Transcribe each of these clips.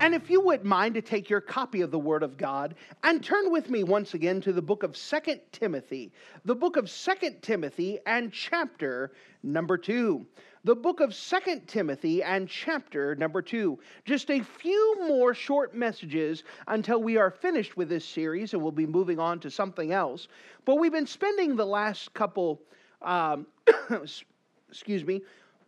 And if you wouldn't mind to take your copy of the Word of God and turn with me once again to the book of Second Timothy, the book of Second Timothy and chapter number 2. The book of Second Timothy and chapter number 2. Just a few more short messages until we are finished with this series and we'll be moving on to something else. But we've been spending the last couple, um, excuse me,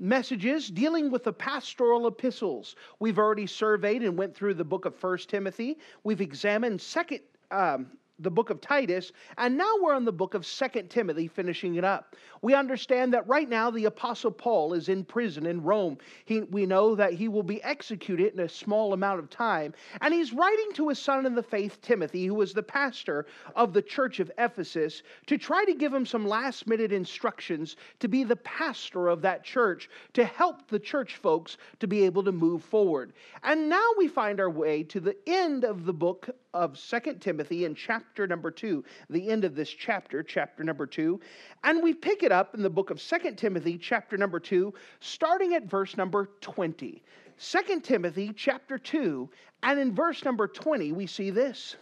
messages dealing with the pastoral epistles. We've already surveyed and went through the book of First Timothy. We've examined Second um, the book of Titus, and now we're on the book of Second Timothy, finishing it up. We understand that right now the Apostle Paul is in prison in Rome. He, we know that he will be executed in a small amount of time, and he's writing to his son in the faith, Timothy, who was the pastor of the church of Ephesus, to try to give him some last minute instructions to be the pastor of that church, to help the church folks to be able to move forward. And now we find our way to the end of the book of Second Timothy in chapter number 2, the end of this chapter, chapter number 2. And we pick it up in the book of Second Timothy, chapter number 2, starting at verse number 20. 2 Timothy chapter 2, and in verse number 20, we see this.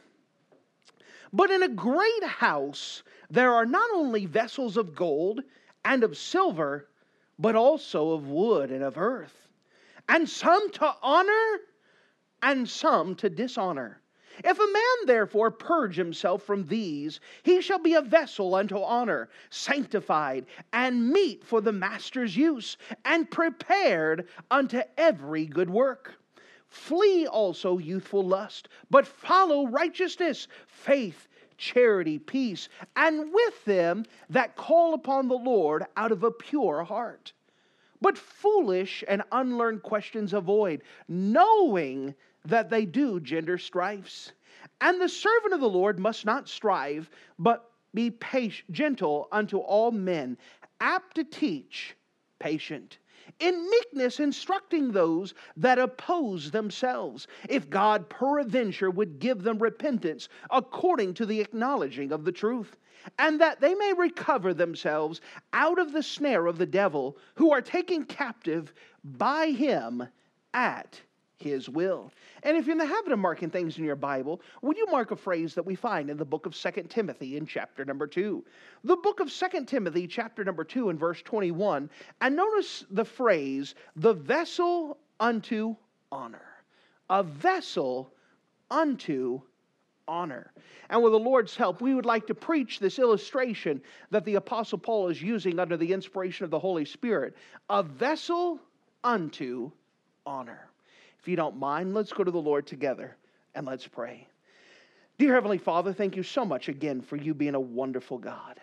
But in a great house there are not only vessels of gold and of silver, but also of wood and of earth, and some to honor and some to dishonor. If a man therefore purge himself from these, he shall be a vessel unto honor, sanctified, and meet for the master's use, and prepared unto every good work. Flee also youthful lust, but follow righteousness, faith, charity, peace, and with them that call upon the Lord out of a pure heart. But foolish and unlearned questions avoid, knowing that they do gender strifes. And the servant of the Lord must not strive, but be patient, gentle unto all men, apt to teach, patient. In meekness, instructing those that oppose themselves, if God peradventure would give them repentance according to the acknowledging of the truth, and that they may recover themselves out of the snare of the devil, who are taken captive by him at his will. And if you're in the habit of marking things in your Bible, would you mark a phrase that we find in the book of Second Timothy in chapter number 2? The book of Second Timothy, chapter number 2, and verse 21. And notice the phrase, the vessel unto honor. A vessel unto honor. And with the Lord's help, we would like to preach this illustration that the Apostle Paul is using under the inspiration of the Holy Spirit a vessel unto honor. If you don't mind, let's go to the Lord together and let's pray. Dear Heavenly Father, thank you so much again for you being a wonderful God.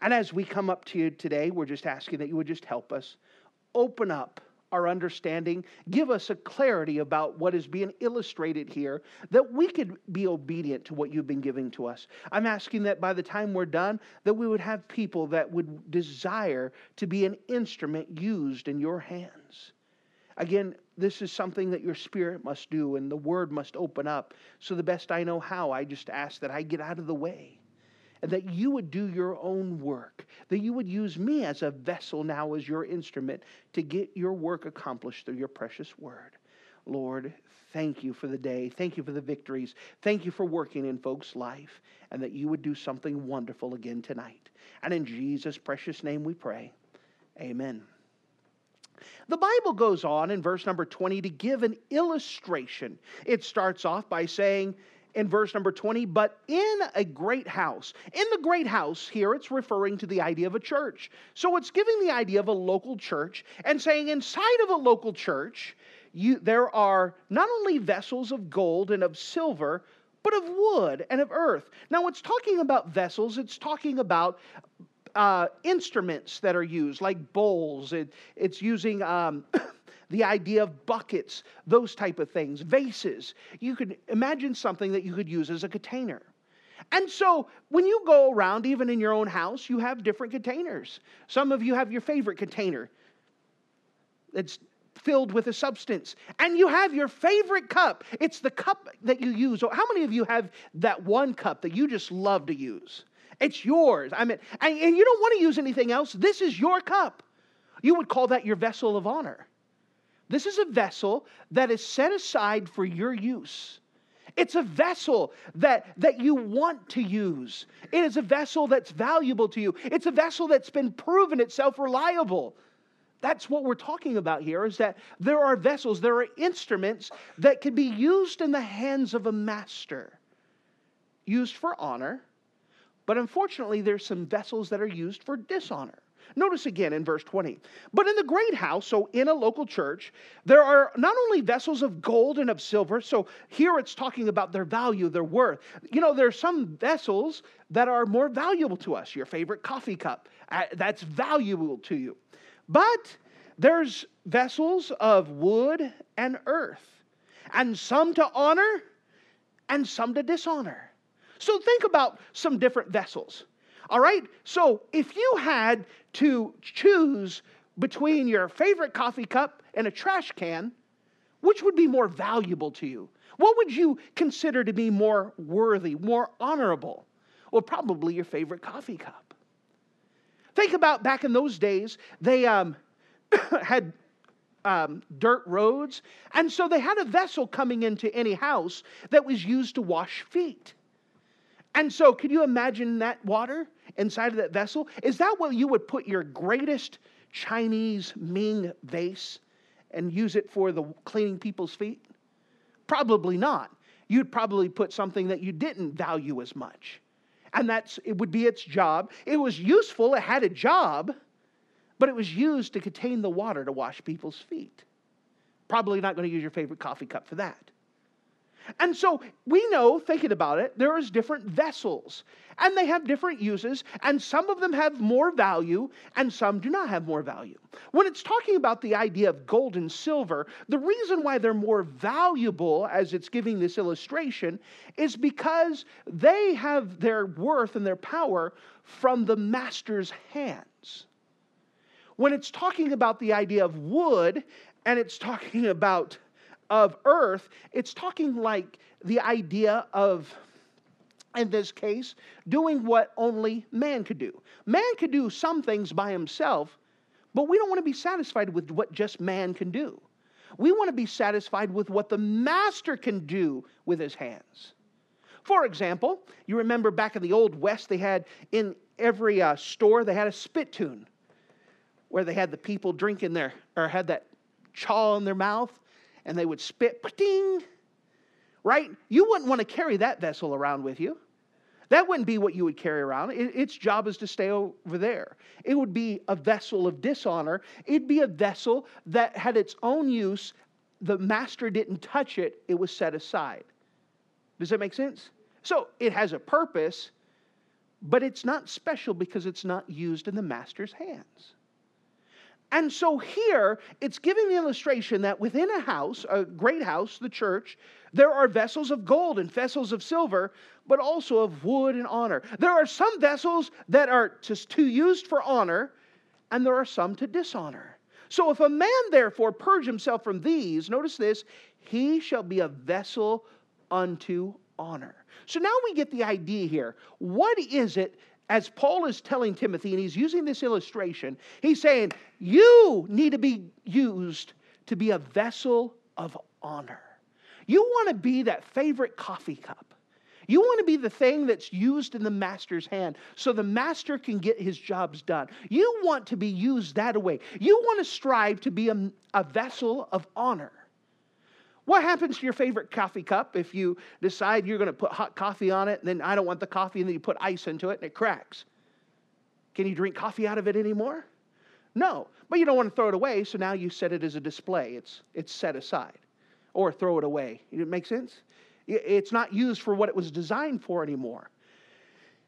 And as we come up to you today, we're just asking that you would just help us open up our understanding, give us a clarity about what is being illustrated here, that we could be obedient to what you've been giving to us. I'm asking that by the time we're done, that we would have people that would desire to be an instrument used in your hands. Again, this is something that your spirit must do and the word must open up. So, the best I know how, I just ask that I get out of the way and that you would do your own work, that you would use me as a vessel now as your instrument to get your work accomplished through your precious word. Lord, thank you for the day. Thank you for the victories. Thank you for working in folks' life, and that you would do something wonderful again tonight. And in Jesus' precious name we pray. Amen. The Bible goes on in verse number 20 to give an illustration. It starts off by saying, in verse number 20, but in a great house. In the great house, here it's referring to the idea of a church. So it's giving the idea of a local church and saying inside of a local church, you, there are not only vessels of gold and of silver, but of wood and of earth. Now, it's talking about vessels, it's talking about uh, instruments that are used, like bowls. It, it's using um, the idea of buckets, those type of things, vases. You could imagine something that you could use as a container. And so when you go around, even in your own house, you have different containers. Some of you have your favorite container. It's filled with a substance. And you have your favorite cup. It's the cup that you use. How many of you have that one cup that you just love to use? It's yours. I mean, and, and you don't want to use anything else. This is your cup. You would call that your vessel of honor. This is a vessel that is set aside for your use. It's a vessel that, that you want to use. It is a vessel that's valuable to you. It's a vessel that's been proven itself reliable. That's what we're talking about here is that there are vessels, there are instruments that can be used in the hands of a master, used for honor, but unfortunately, there's some vessels that are used for dishonor. Notice again in verse 20. But in the great house, so in a local church, there are not only vessels of gold and of silver, so here it's talking about their value, their worth. You know, there are some vessels that are more valuable to us. Your favorite coffee cup, uh, that's valuable to you. But there's vessels of wood and earth, and some to honor and some to dishonor. So think about some different vessels. All right? So if you had to choose between your favorite coffee cup and a trash can, which would be more valuable to you? What would you consider to be more worthy, more honorable? Well, probably your favorite coffee cup. Think about back in those days, they um, had um, dirt roads, and so they had a vessel coming into any house that was used to wash feet. And so, can you imagine that water inside of that vessel? Is that what you would put your greatest Chinese Ming vase and use it for the cleaning people's feet? Probably not. You'd probably put something that you didn't value as much. And that's it would be its job. It was useful, it had a job, but it was used to contain the water to wash people's feet. Probably not going to use your favorite coffee cup for that. And so we know, thinking about it, there is different vessels and they have different uses, and some of them have more value and some do not have more value. When it's talking about the idea of gold and silver, the reason why they're more valuable, as it's giving this illustration, is because they have their worth and their power from the master's hands. When it's talking about the idea of wood and it's talking about of earth, it's talking like the idea of, in this case, doing what only man could do. Man could do some things by himself, but we don't want to be satisfied with what just man can do. We want to be satisfied with what the master can do with his hands. For example, you remember back in the Old West, they had in every uh, store, they had a spittoon where they had the people drinking their, or had that chaw in their mouth and they would spit, ding, right? You wouldn't want to carry that vessel around with you. That wouldn't be what you would carry around. It, its job is to stay over there. It would be a vessel of dishonor. It'd be a vessel that had its own use. The master didn't touch it, it was set aside. Does that make sense? So it has a purpose, but it's not special because it's not used in the master's hands. And so here, it's giving the illustration that within a house, a great house, the church, there are vessels of gold and vessels of silver, but also of wood and honor. There are some vessels that are too used for honor, and there are some to dishonor. So if a man therefore purge himself from these, notice this, he shall be a vessel unto honor. So now we get the idea here. What is it as Paul is telling Timothy, and he's using this illustration, he's saying, You need to be used to be a vessel of honor. You want to be that favorite coffee cup. You want to be the thing that's used in the master's hand so the master can get his jobs done. You want to be used that way. You want to strive to be a, a vessel of honor. What happens to your favorite coffee cup if you decide you're going to put hot coffee on it and then I don't want the coffee and then you put ice into it and it cracks? Can you drink coffee out of it anymore? No, but you don't want to throw it away, so now you set it as a display. It's, it's set aside or throw it away. It makes sense? It's not used for what it was designed for anymore.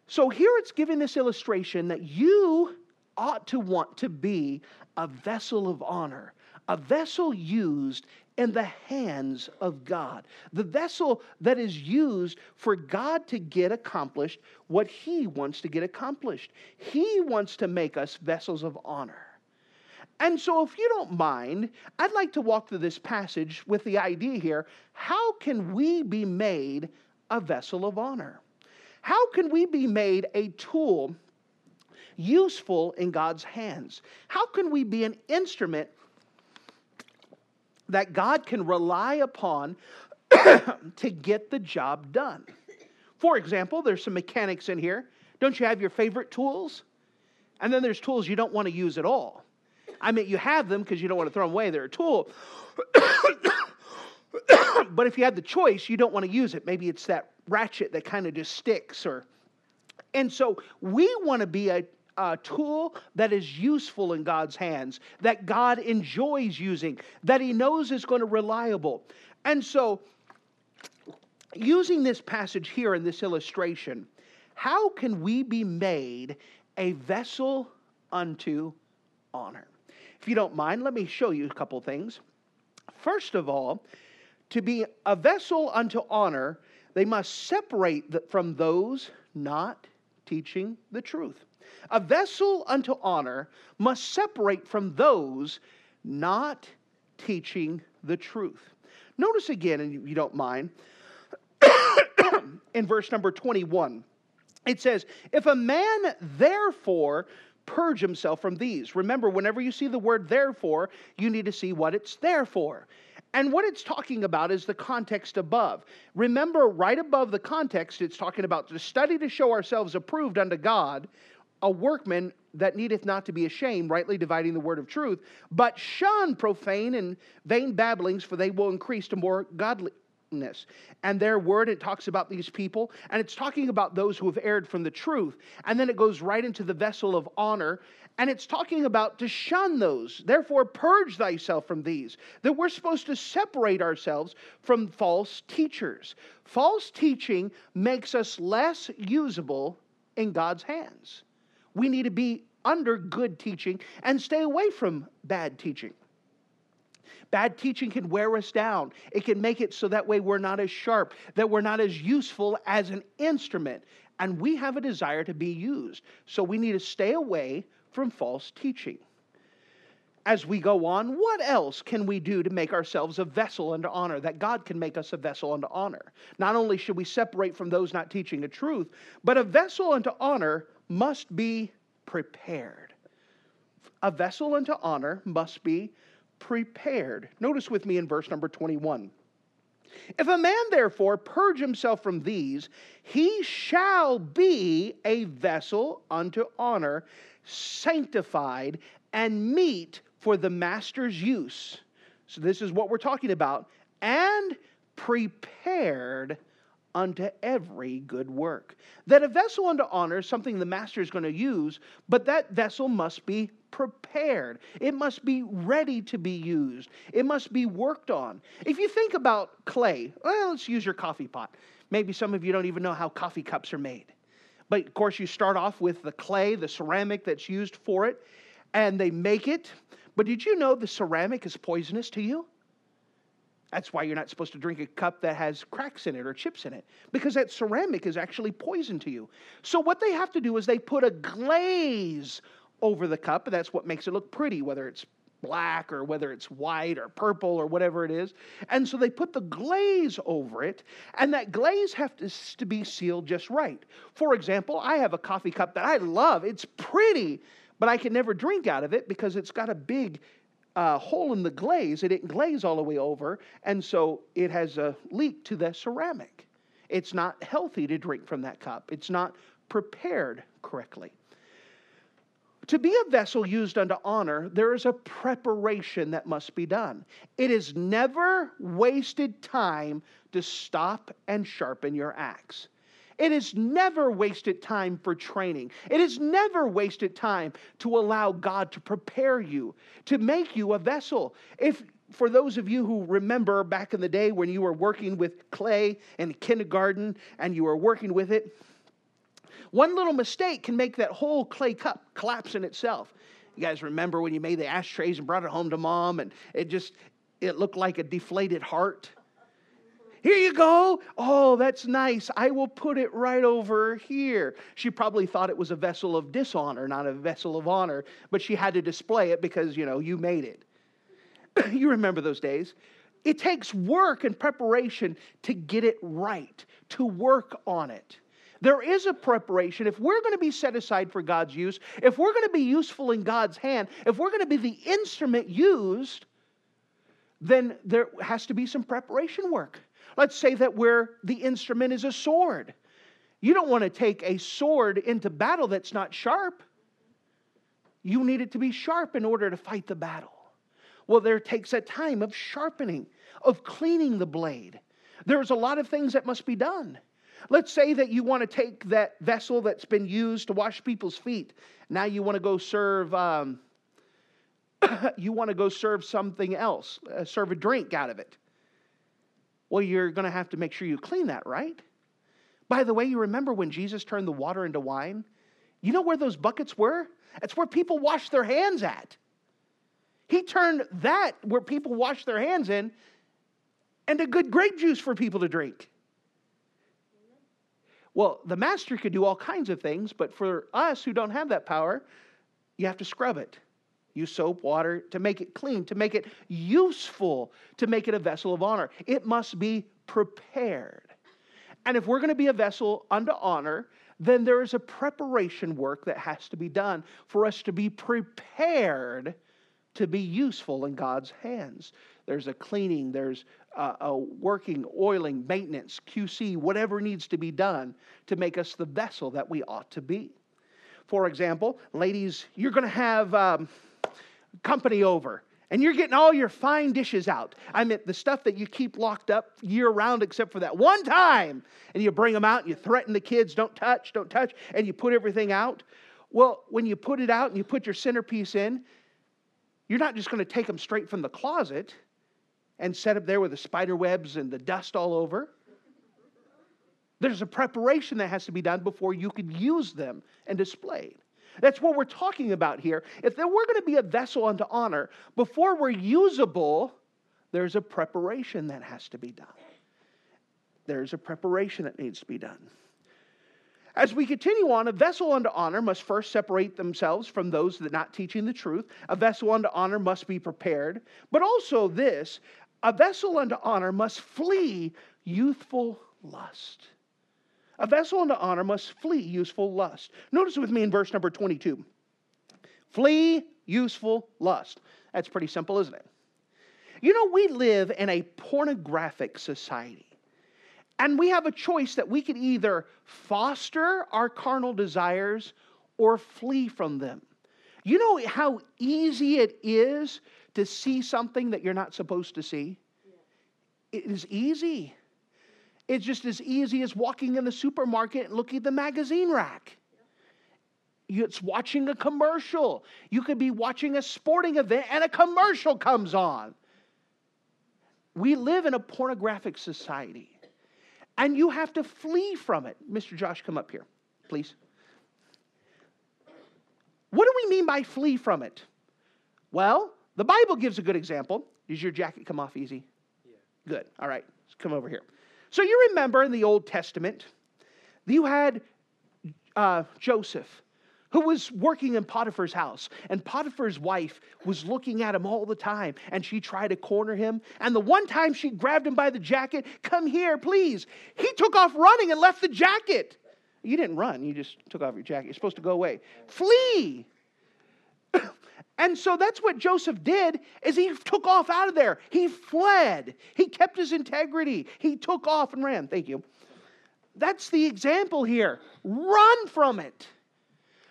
So here it's giving this illustration that you ought to want to be a vessel of honor, a vessel used in the hands of God. The vessel that is used for God to get accomplished what He wants to get accomplished. He wants to make us vessels of honor. And so, if you don't mind, I'd like to walk through this passage with the idea here how can we be made a vessel of honor? How can we be made a tool useful in God's hands? How can we be an instrument that God can rely upon to get the job done? For example, there's some mechanics in here. Don't you have your favorite tools? And then there's tools you don't want to use at all. I mean, you have them because you don't want to throw them away. They're a tool. but if you had the choice, you don't want to use it. Maybe it's that ratchet that kind of just sticks or and so we want to be a, a, tool that is useful in God's hands, that God enjoys using, that He knows is going to reliable. And so, using this passage here in this illustration, how can we be made a vessel unto honor? If you don't mind, let me show you a couple things. First of all, to be a vessel unto honor, they must separate from those not teaching the truth. A vessel unto honor must separate from those not teaching the truth. Notice again, and you don't mind, in verse number 21, it says, If a man therefore purge himself from these. Remember, whenever you see the word therefore, you need to see what it's there for. And what it's talking about is the context above. Remember, right above the context, it's talking about to study to show ourselves approved unto God, a workman that needeth not to be ashamed, rightly dividing the word of truth, but shun profane and vain babblings, for they will increase to more godliness. And their word, it talks about these people, and it's talking about those who have erred from the truth. And then it goes right into the vessel of honor, and it's talking about to shun those. Therefore, purge thyself from these. That we're supposed to separate ourselves from false teachers. False teaching makes us less usable in God's hands. We need to be under good teaching and stay away from bad teaching. Bad teaching can wear us down. It can make it so that way we're not as sharp, that we're not as useful as an instrument. And we have a desire to be used. So we need to stay away from false teaching. As we go on, what else can we do to make ourselves a vessel unto honor, that God can make us a vessel unto honor? Not only should we separate from those not teaching the truth, but a vessel unto honor must be prepared. A vessel unto honor must be prepared. Notice with me in verse number 21. If a man therefore purge himself from these, he shall be a vessel unto honor, sanctified, and meet for the master's use. So, this is what we're talking about. And prepared unto every good work. That a vessel unto honor is something the master is going to use, but that vessel must be prepared. It must be ready to be used. It must be worked on. If you think about clay, well, let's use your coffee pot. Maybe some of you don't even know how coffee cups are made. But of course, you start off with the clay, the ceramic that's used for it, and they make it. But did you know the ceramic is poisonous to you? That's why you're not supposed to drink a cup that has cracks in it or chips in it, because that ceramic is actually poison to you. So, what they have to do is they put a glaze over the cup, and that's what makes it look pretty, whether it's black or whether it's white or purple or whatever it is. And so they put the glaze over it, and that glaze has to, to be sealed just right. For example, I have a coffee cup that I love. It's pretty, but I can never drink out of it because it's got a big uh, hole in the glaze. It didn't glaze all the way over, and so it has a leak to the ceramic. It's not healthy to drink from that cup. It's not prepared correctly. To be a vessel used unto honor, there is a preparation that must be done. It is never wasted time to stop and sharpen your axe. It is never wasted time for training. It is never wasted time to allow God to prepare you, to make you a vessel. If for those of you who remember back in the day when you were working with clay in kindergarten and you were working with it, one little mistake can make that whole clay cup collapse in itself. You guys remember when you made the ashtrays and brought it home to mom, and it just it looked like a deflated heart. Here you go. Oh, that's nice. I will put it right over here. She probably thought it was a vessel of dishonor, not a vessel of honor, but she had to display it because, you know, you made it. you remember those days. It takes work and preparation to get it right, to work on it. There is a preparation. If we're going to be set aside for God's use, if we're going to be useful in God's hand, if we're going to be the instrument used, then there has to be some preparation work. Let's say that where the instrument is a sword. You don't want to take a sword into battle that's not sharp. You need it to be sharp in order to fight the battle. Well, there takes a time of sharpening, of cleaning the blade. There's a lot of things that must be done. Let's say that you want to take that vessel that's been used to wash people's feet. Now you want to go serve. Um, you want to go serve something else, uh, serve a drink out of it. Well, you're going to have to make sure you clean that, right? By the way, you remember when Jesus turned the water into wine? You know where those buckets were? It's where people wash their hands at. He turned that, where people wash their hands in, into good grape juice for people to drink. Well, the master could do all kinds of things, but for us who don't have that power, you have to scrub it. Use soap, water to make it clean, to make it useful, to make it a vessel of honor. It must be prepared. And if we're going to be a vessel unto honor, then there is a preparation work that has to be done for us to be prepared to be useful in God's hands. There's a cleaning, there's a, a, working, oiling, maintenance, QC, whatever needs to be done to make us the vessel that we ought to be. For example, ladies, you're going to have. Um, company over and you're getting all your fine dishes out. I mean, the stuff that you keep locked up year round, except for that one time. And you bring them out and you threaten the kids, don't touch, don't touch, and you put everything out. Well, when you put it out and you put your centerpiece in, you're not just going to take them straight from the closet and set up there with the spider webs and the dust all over. There's a preparation that has to be done before you can use them and display. That's what we're talking about here. If we're going to be a vessel unto honor, before we're usable, there's a preparation that has to be done. There's a preparation that needs to be done. As we continue on, a vessel unto honor must first separate themselves from those that are not teaching the truth. A vessel unto honor must be prepared. But also, this a vessel unto honor must flee youthful lust. A vessel unto honor must flee useful lust. Notice with me in verse number 22. Flee useful lust. That's pretty simple, isn't it? You know, we live in a pornographic society. And we have a choice that we could either foster our carnal desires or flee from them. You know how easy it is to see something that you're not supposed to see? It is easy. It's just as easy as walking in the supermarket and looking at the magazine rack. It's watching a commercial. You could be watching a sporting event and a commercial comes on. We live in a pornographic society. And you have to flee from it. Mr. Josh, come up here, please. What do we mean by flee from it? Well, the Bible gives a good example. Does your jacket come off easy? Yeah. Good. All right. Let's come over here. So you remember in the Old Testament, you had uh, Joseph who was working in Potiphar's house. And Potiphar's wife was looking at him all the time, and she tried to corner him. And the one time she grabbed him by the jacket, Come here, please. He took off running and left the jacket. You didn't run, you just took off your jacket. You're supposed to go away. Flee. And so that's what Joseph did is he took off out of there. He fled. He kept his integrity. He took off and ran. Thank you. That's the example here. Run from it.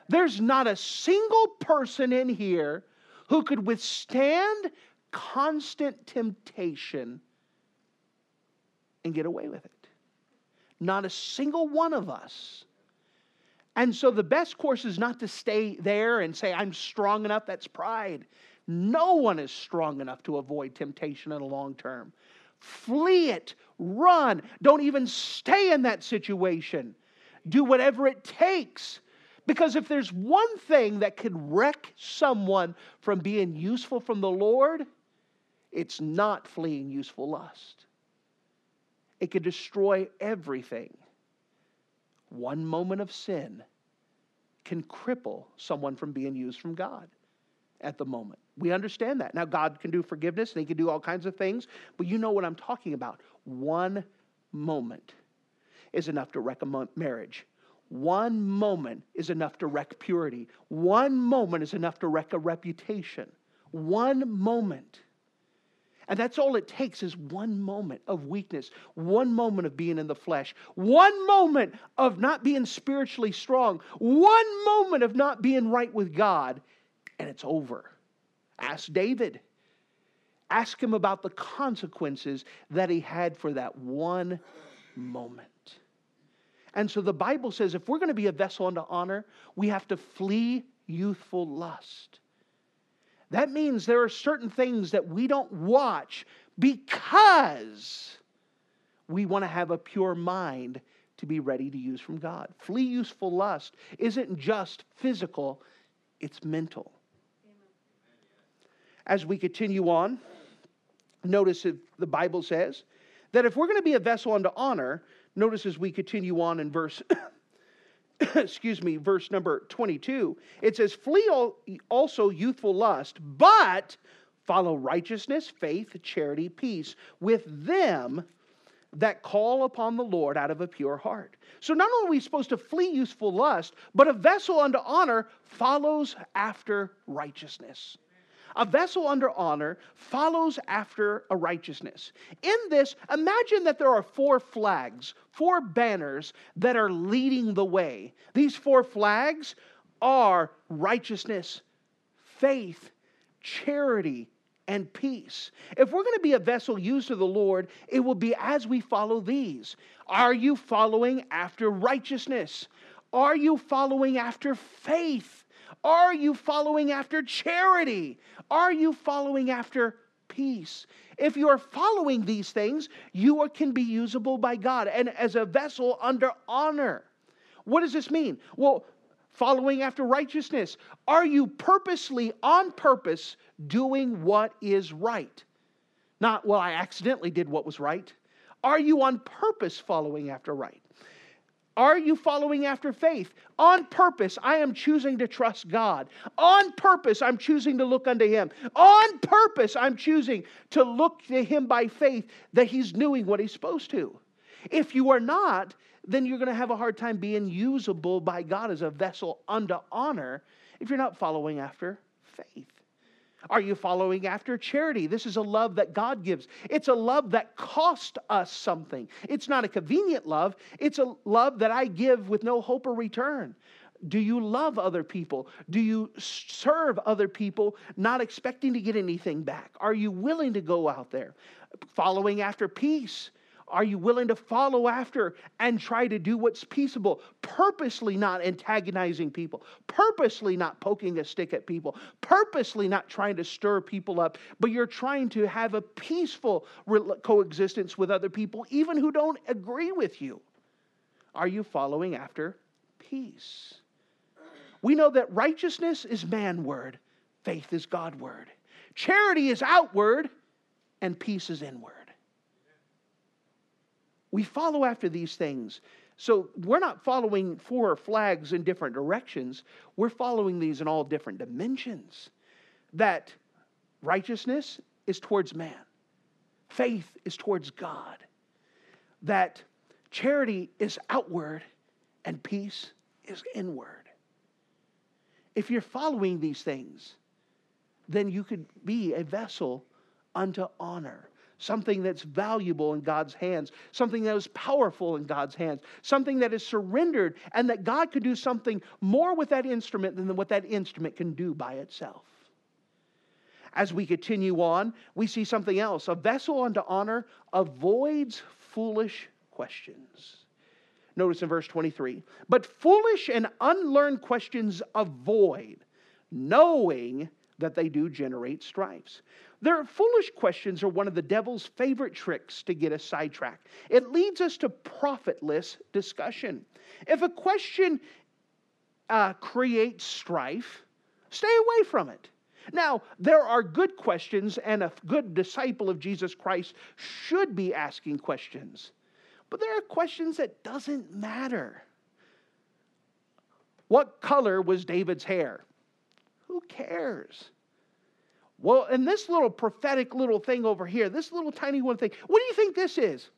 There's not a single person in here who could withstand constant temptation and get away with it. Not a single one of us. And so the best course is not to stay there and say, I'm strong enough. That's pride. No one is strong enough to avoid temptation in the long term. Flee it, run. Don't even stay in that situation. Do whatever it takes. Because if there's one thing that could wreck someone from being useful from the Lord, it's not fleeing useful lust. It could destroy everything. One moment of sin can cripple someone from being used from God at the moment. We understand that. Now, God can do forgiveness and He can do all kinds of things, but you know what I'm talking about. One moment is enough to wreck a marriage. One moment is enough to wreck purity. One moment is enough to wreck a reputation. One moment. And that's all it takes is one moment of weakness, one moment of being in the flesh, one moment of not being spiritually strong, one moment of not being right with God, and it's over. Ask David. Ask him about the consequences that he had for that one moment. And so the Bible says if we're going to be a vessel unto honor, we have to flee youthful lust. That means there are certain things that we don't watch because we want to have a pure mind to be ready to use from God. Flee useful lust isn't just physical, it's mental. As we continue on, notice that the Bible says that if we're going to be a vessel unto honor, notice as we continue on in verse excuse me, verse number 22, it says, Flee also youthful lust, but follow righteousness, faith, charity, peace with them that call upon the Lord out of a pure heart. So not only are we supposed to flee youthful lust, but a vessel unto honor follows after righteousness. A vessel under honor follows after a righteousness. In this, imagine that there are four flags, four banners that are leading the way. These four flags are righteousness, faith, charity, and peace. If we're going to be a vessel used to the Lord, it will be as we follow these. Are you following after righteousness? Are you following after faith? Are you following after charity? Are you following after peace? If you are following these things, you are, can be usable by God and as a vessel under honor. What does this mean? Well, following after righteousness. Are you purposely, on purpose, doing what is right? Not, well, I accidentally did what was right. Are you on purpose following after right? Are you following after faith? On purpose, I am choosing to trust God. On purpose, I'm choosing to look unto Him. On purpose, I'm choosing to look to Him by faith that He's doing what He's supposed to. If you are not, then you're going to have a hard time being usable by God as a vessel unto honor if you're not following after faith. Are you following after charity? This is a love that God gives. It's a love that cost us something. It's not a convenient love, it's a love that I give with no hope or return. Do you love other people? Do you serve other people not expecting to get anything back? Are you willing to go out there? Following after peace. Are you willing to follow after and try to do what's peaceable? Purposely not antagonizing people, purposely not poking a stick at people, purposely not trying to stir people up, but you're trying to have a peaceful coexistence with other people, even who don't agree with you. Are you following after peace? We know that righteousness is man word, faith is God word. Charity is outward, and peace is inward. We follow after these things. So we're not following four flags in different directions. We're following these in all different dimensions. That righteousness is towards man, faith is towards God. That charity is outward and peace is inward. If you're following these things, then you could be a vessel unto honor something that's valuable in God's hands, something that is powerful in God's hands, something that is surrendered, and that God could do something more with that instrument than what that instrument can do by itself. As we continue on, we see something else. A vessel unto honor avoids foolish questions. Notice in verse 23 But foolish and unlearned questions avoid, knowing that they do generate strifes. Their foolish questions are one of the devil's favorite tricks to get us sidetracked. It leads us to profitless discussion. If a question uh, creates strife, stay away from it. Now, there are good questions, and a good disciple of Jesus Christ should be asking questions. But there are questions that doesn't matter. What color was David's hair? Who cares? Well, and this little prophetic little thing over here, this little tiny one thing, what do you think this is?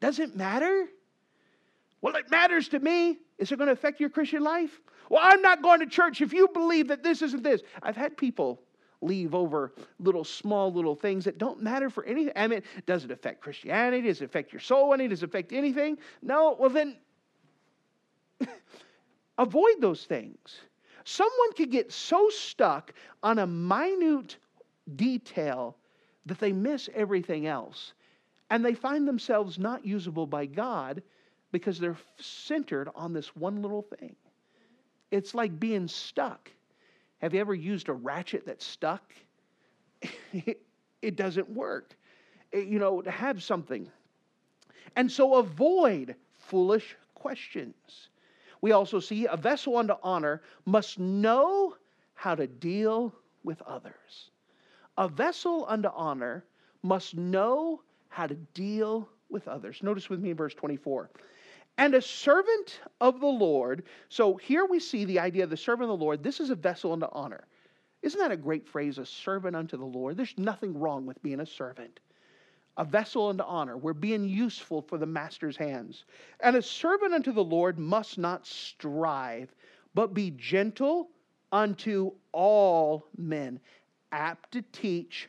Does it matter? Well, it matters to me. Is it going to affect your Christian life? Well, I'm not going to church if you believe that this isn't this. I've had people leave over little small little things that don't matter for anything. I mean, does it affect Christianity? Does it affect your soul any? Does it affect anything? No. Well, then avoid those things. Someone could get so stuck on a minute detail that they miss everything else. And they find themselves not usable by God because they're centered on this one little thing. It's like being stuck. Have you ever used a ratchet that's stuck? it doesn't work. It, you know, to have something. And so avoid foolish questions. We also see a vessel unto honor must know how to deal with others. A vessel unto honor must know how to deal with others. Notice with me in verse 24. And a servant of the Lord. So here we see the idea of the servant of the Lord. This is a vessel unto honor. Isn't that a great phrase, a servant unto the Lord? There's nothing wrong with being a servant. A vessel unto honor. We're being useful for the master's hands. And a servant unto the Lord must not strive, but be gentle unto all men, apt to teach,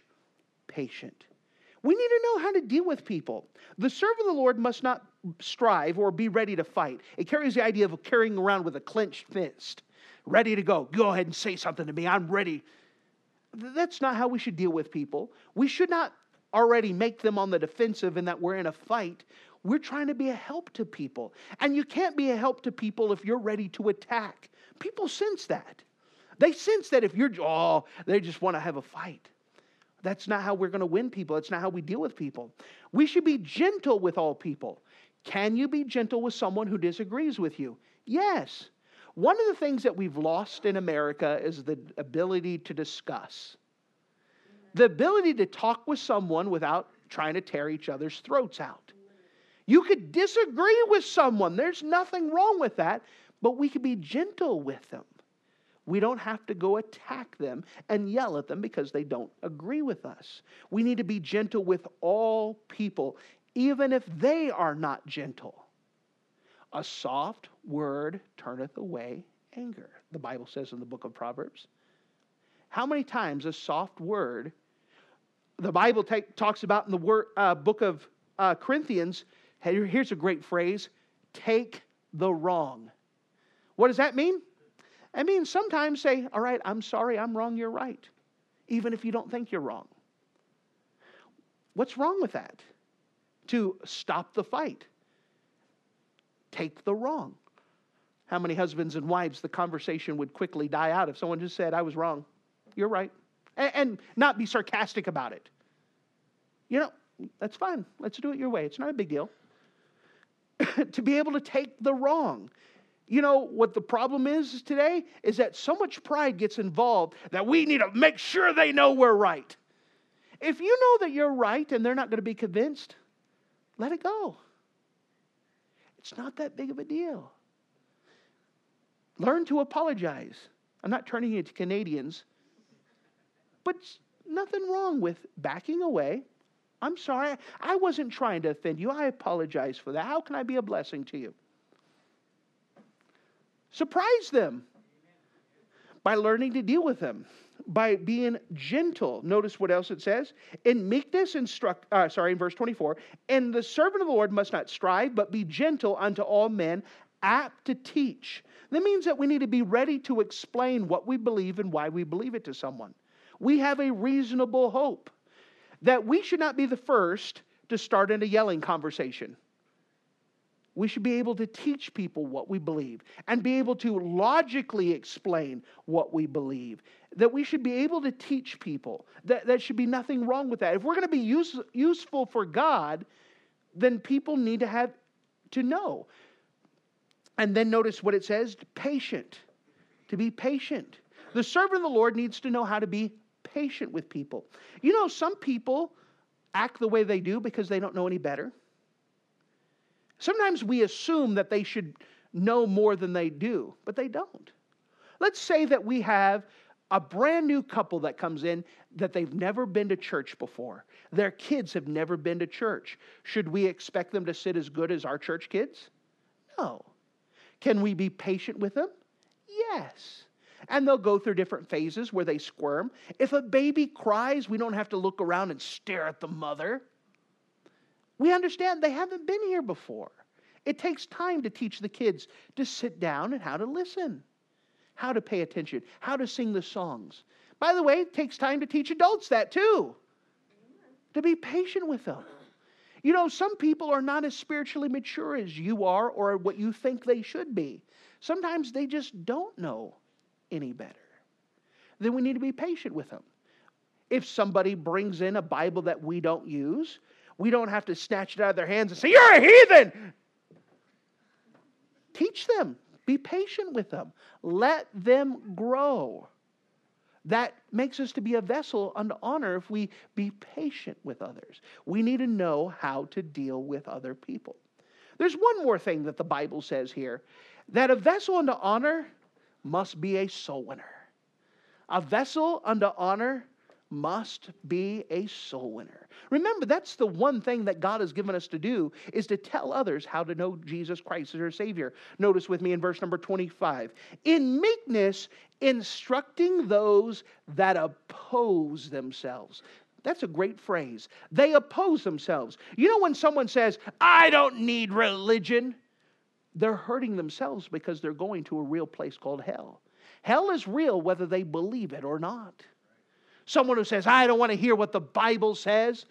patient. We need to know how to deal with people. The servant of the Lord must not strive or be ready to fight. It carries the idea of carrying around with a clenched fist, ready to go. Go ahead and say something to me. I'm ready. That's not how we should deal with people. We should not already make them on the defensive and that we're in a fight. We're trying to be a help to people. And you can't be a help to people if you're ready to attack. People sense that. They sense that if you're, oh, they just want to have a fight. That's not how we're going to win people. That's not how we deal with people. We should be gentle with all people. Can you be gentle with someone who disagrees with you? Yes. One of the things that we've lost in America is the ability to discuss. The ability to talk with someone without trying to tear each other's throats out. You could disagree with someone, there's nothing wrong with that, but we could be gentle with them. We don't have to go attack them and yell at them because they don't agree with us. We need to be gentle with all people, even if they are not gentle. A soft word turneth away anger, the Bible says in the book of Proverbs. How many times a soft word, the Bible talks about in the word, uh, book of uh, Corinthians, here's a great phrase take the wrong. What does that mean? I mean, sometimes say, All right, I'm sorry, I'm wrong, you're right, even if you don't think you're wrong. What's wrong with that? To stop the fight, take the wrong. How many husbands and wives the conversation would quickly die out if someone just said, I was wrong, you're right, and, and not be sarcastic about it? You know, that's fine. Let's do it your way. It's not a big deal. to be able to take the wrong. You know what the problem is today? Is that so much pride gets involved that we need to make sure they know we're right. If you know that you're right and they're not going to be convinced, let it go. It's not that big of a deal. Learn to apologize. I'm not turning you to Canadians, but nothing wrong with backing away. I'm sorry. I wasn't trying to offend you. I apologize for that. How can I be a blessing to you? Surprise them by learning to deal with them, by being gentle. Notice what else it says. In meekness, instruct, uh, sorry, in verse 24, and the servant of the Lord must not strive, but be gentle unto all men, apt to teach. That means that we need to be ready to explain what we believe and why we believe it to someone. We have a reasonable hope that we should not be the first to start in a yelling conversation. We should be able to teach people what we believe and be able to logically explain what we believe. That we should be able to teach people. That, that should be nothing wrong with that. If we're going to be use, useful for God, then people need to have to know. And then notice what it says patient. To be patient. The servant of the Lord needs to know how to be patient with people. You know, some people act the way they do because they don't know any better. Sometimes we assume that they should know more than they do, but they don't. Let's say that we have a brand new couple that comes in that they've never been to church before. Their kids have never been to church. Should we expect them to sit as good as our church kids? No. Can we be patient with them? Yes. And they'll go through different phases where they squirm. If a baby cries, we don't have to look around and stare at the mother. We understand they haven't been here before. It takes time to teach the kids to sit down and how to listen, how to pay attention, how to sing the songs. By the way, it takes time to teach adults that too, to be patient with them. You know, some people are not as spiritually mature as you are or what you think they should be. Sometimes they just don't know any better. Then we need to be patient with them. If somebody brings in a Bible that we don't use, we don't have to snatch it out of their hands and say, You're a heathen. Teach them, be patient with them, let them grow. That makes us to be a vessel unto honor if we be patient with others. We need to know how to deal with other people. There's one more thing that the Bible says here that a vessel unto honor must be a soul winner. A vessel unto honor must be a soul winner. Remember, that's the one thing that God has given us to do is to tell others how to know Jesus Christ as their Savior. Notice with me in verse number 25. In meekness, instructing those that oppose themselves. That's a great phrase. They oppose themselves. You know, when someone says, I don't need religion, they're hurting themselves because they're going to a real place called hell. Hell is real whether they believe it or not. Someone who says, I don't want to hear what the Bible says,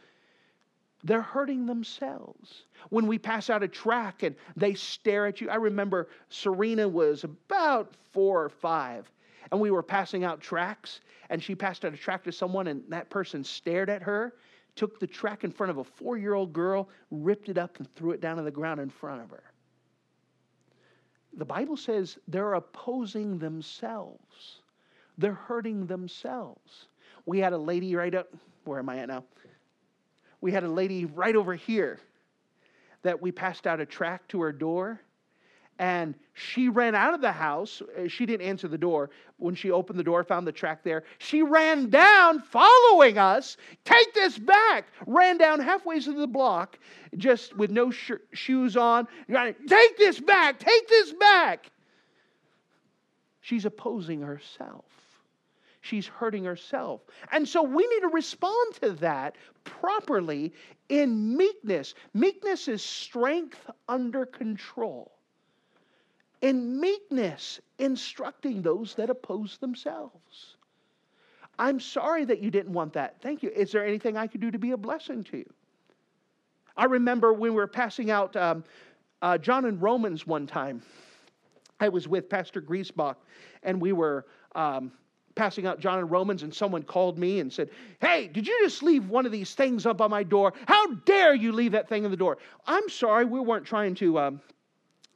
they're hurting themselves. When we pass out a track and they stare at you, I remember Serena was about four or five, and we were passing out tracks, and she passed out a track to someone, and that person stared at her, took the track in front of a four year old girl, ripped it up, and threw it down on the ground in front of her the Bible says they're opposing themselves. They're hurting themselves. We had a lady right up, where am I at now? We had a lady right over here that we passed out a track to her door and she ran out of the house. Uh, she didn't answer the door. When she opened the door, found the track there. She ran down, following us. Take this back. Ran down halfway to the block, just with no sh- shoes on. Take this back. Take this back. She's opposing herself. She's hurting herself. And so we need to respond to that properly in meekness. Meekness is strength under control in meekness, instructing those that oppose themselves. I'm sorry that you didn't want that. Thank you. Is there anything I could do to be a blessing to you? I remember when we were passing out um, uh, John and Romans one time. I was with Pastor Griesbach, and we were um, passing out John and Romans, and someone called me and said, Hey, did you just leave one of these things up on my door? How dare you leave that thing in the door? I'm sorry, we weren't trying to um,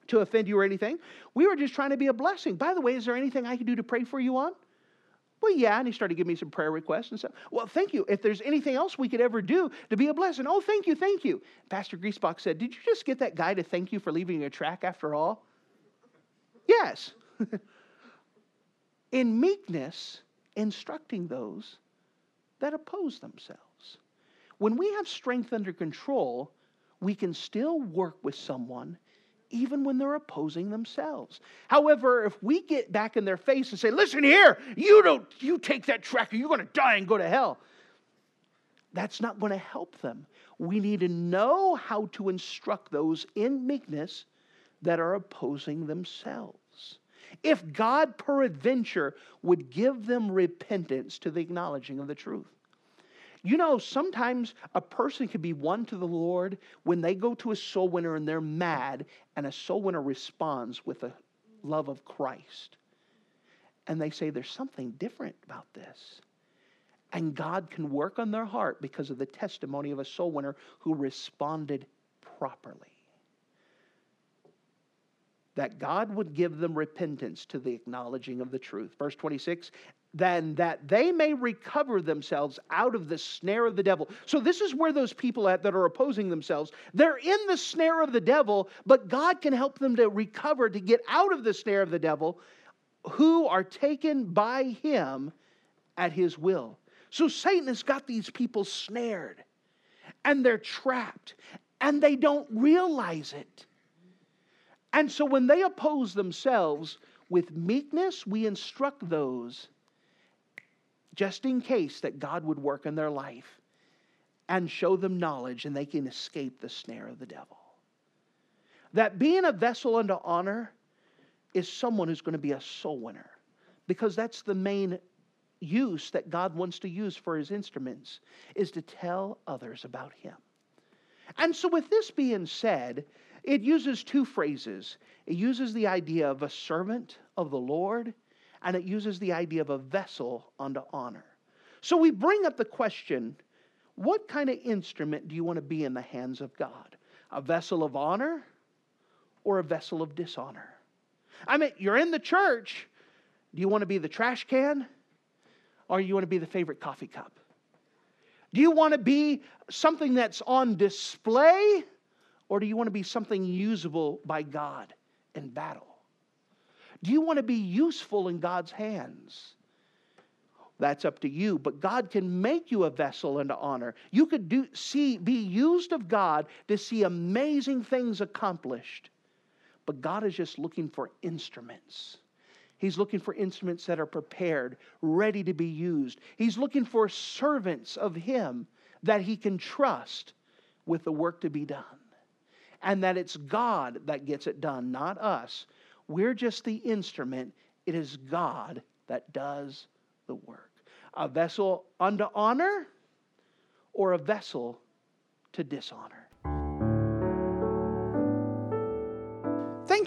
to offend you or anything. We were just trying to be a blessing. By the way, is there anything I can do to pray for you on? Well, yeah. And he started giving me some prayer requests and stuff. Well, thank you. If there's anything else we could ever do to be a blessing, oh, thank you, thank you. Pastor Griesbach said, Did you just get that guy to thank you for leaving a track after all? Yes. In meekness, instructing those that oppose themselves. When we have strength under control, we can still work with someone even when they're opposing themselves. However, if we get back in their face and say, listen here, you don't you take that track you're going to die and go to hell. That's not going to help them. We need to know how to instruct those in meekness that are opposing themselves. If God peradventure would give them repentance to the acknowledging of the truth. You know, sometimes a person can be won to the Lord when they go to a soul winner and they're mad, and a soul winner responds with the love of Christ. And they say, There's something different about this. And God can work on their heart because of the testimony of a soul winner who responded properly. That God would give them repentance to the acknowledging of the truth. Verse 26 than that they may recover themselves out of the snare of the devil. So, this is where those people at that are opposing themselves, they're in the snare of the devil, but God can help them to recover, to get out of the snare of the devil, who are taken by him at his will. So, Satan has got these people snared and they're trapped and they don't realize it. And so, when they oppose themselves, with meekness, we instruct those just in case that God would work in their life and show them knowledge and they can escape the snare of the devil. That being a vessel unto honor is someone who's going to be a soul winner because that's the main use that God wants to use for his instruments is to tell others about him. And so with this being said, it uses two phrases. It uses the idea of a servant of the Lord and it uses the idea of a vessel unto honor. So we bring up the question what kind of instrument do you want to be in the hands of God? A vessel of honor or a vessel of dishonor? I mean, you're in the church. Do you want to be the trash can or you want to be the favorite coffee cup? Do you want to be something that's on display or do you want to be something usable by God in battle? Do you want to be useful in God's hands? That's up to you, but God can make you a vessel unto honor. You could do, see, be used of God to see amazing things accomplished. But God is just looking for instruments. He's looking for instruments that are prepared, ready to be used. He's looking for servants of Him that He can trust with the work to be done. And that it's God that gets it done, not us. We're just the instrument. It is God that does the work. A vessel unto honor or a vessel to dishonor.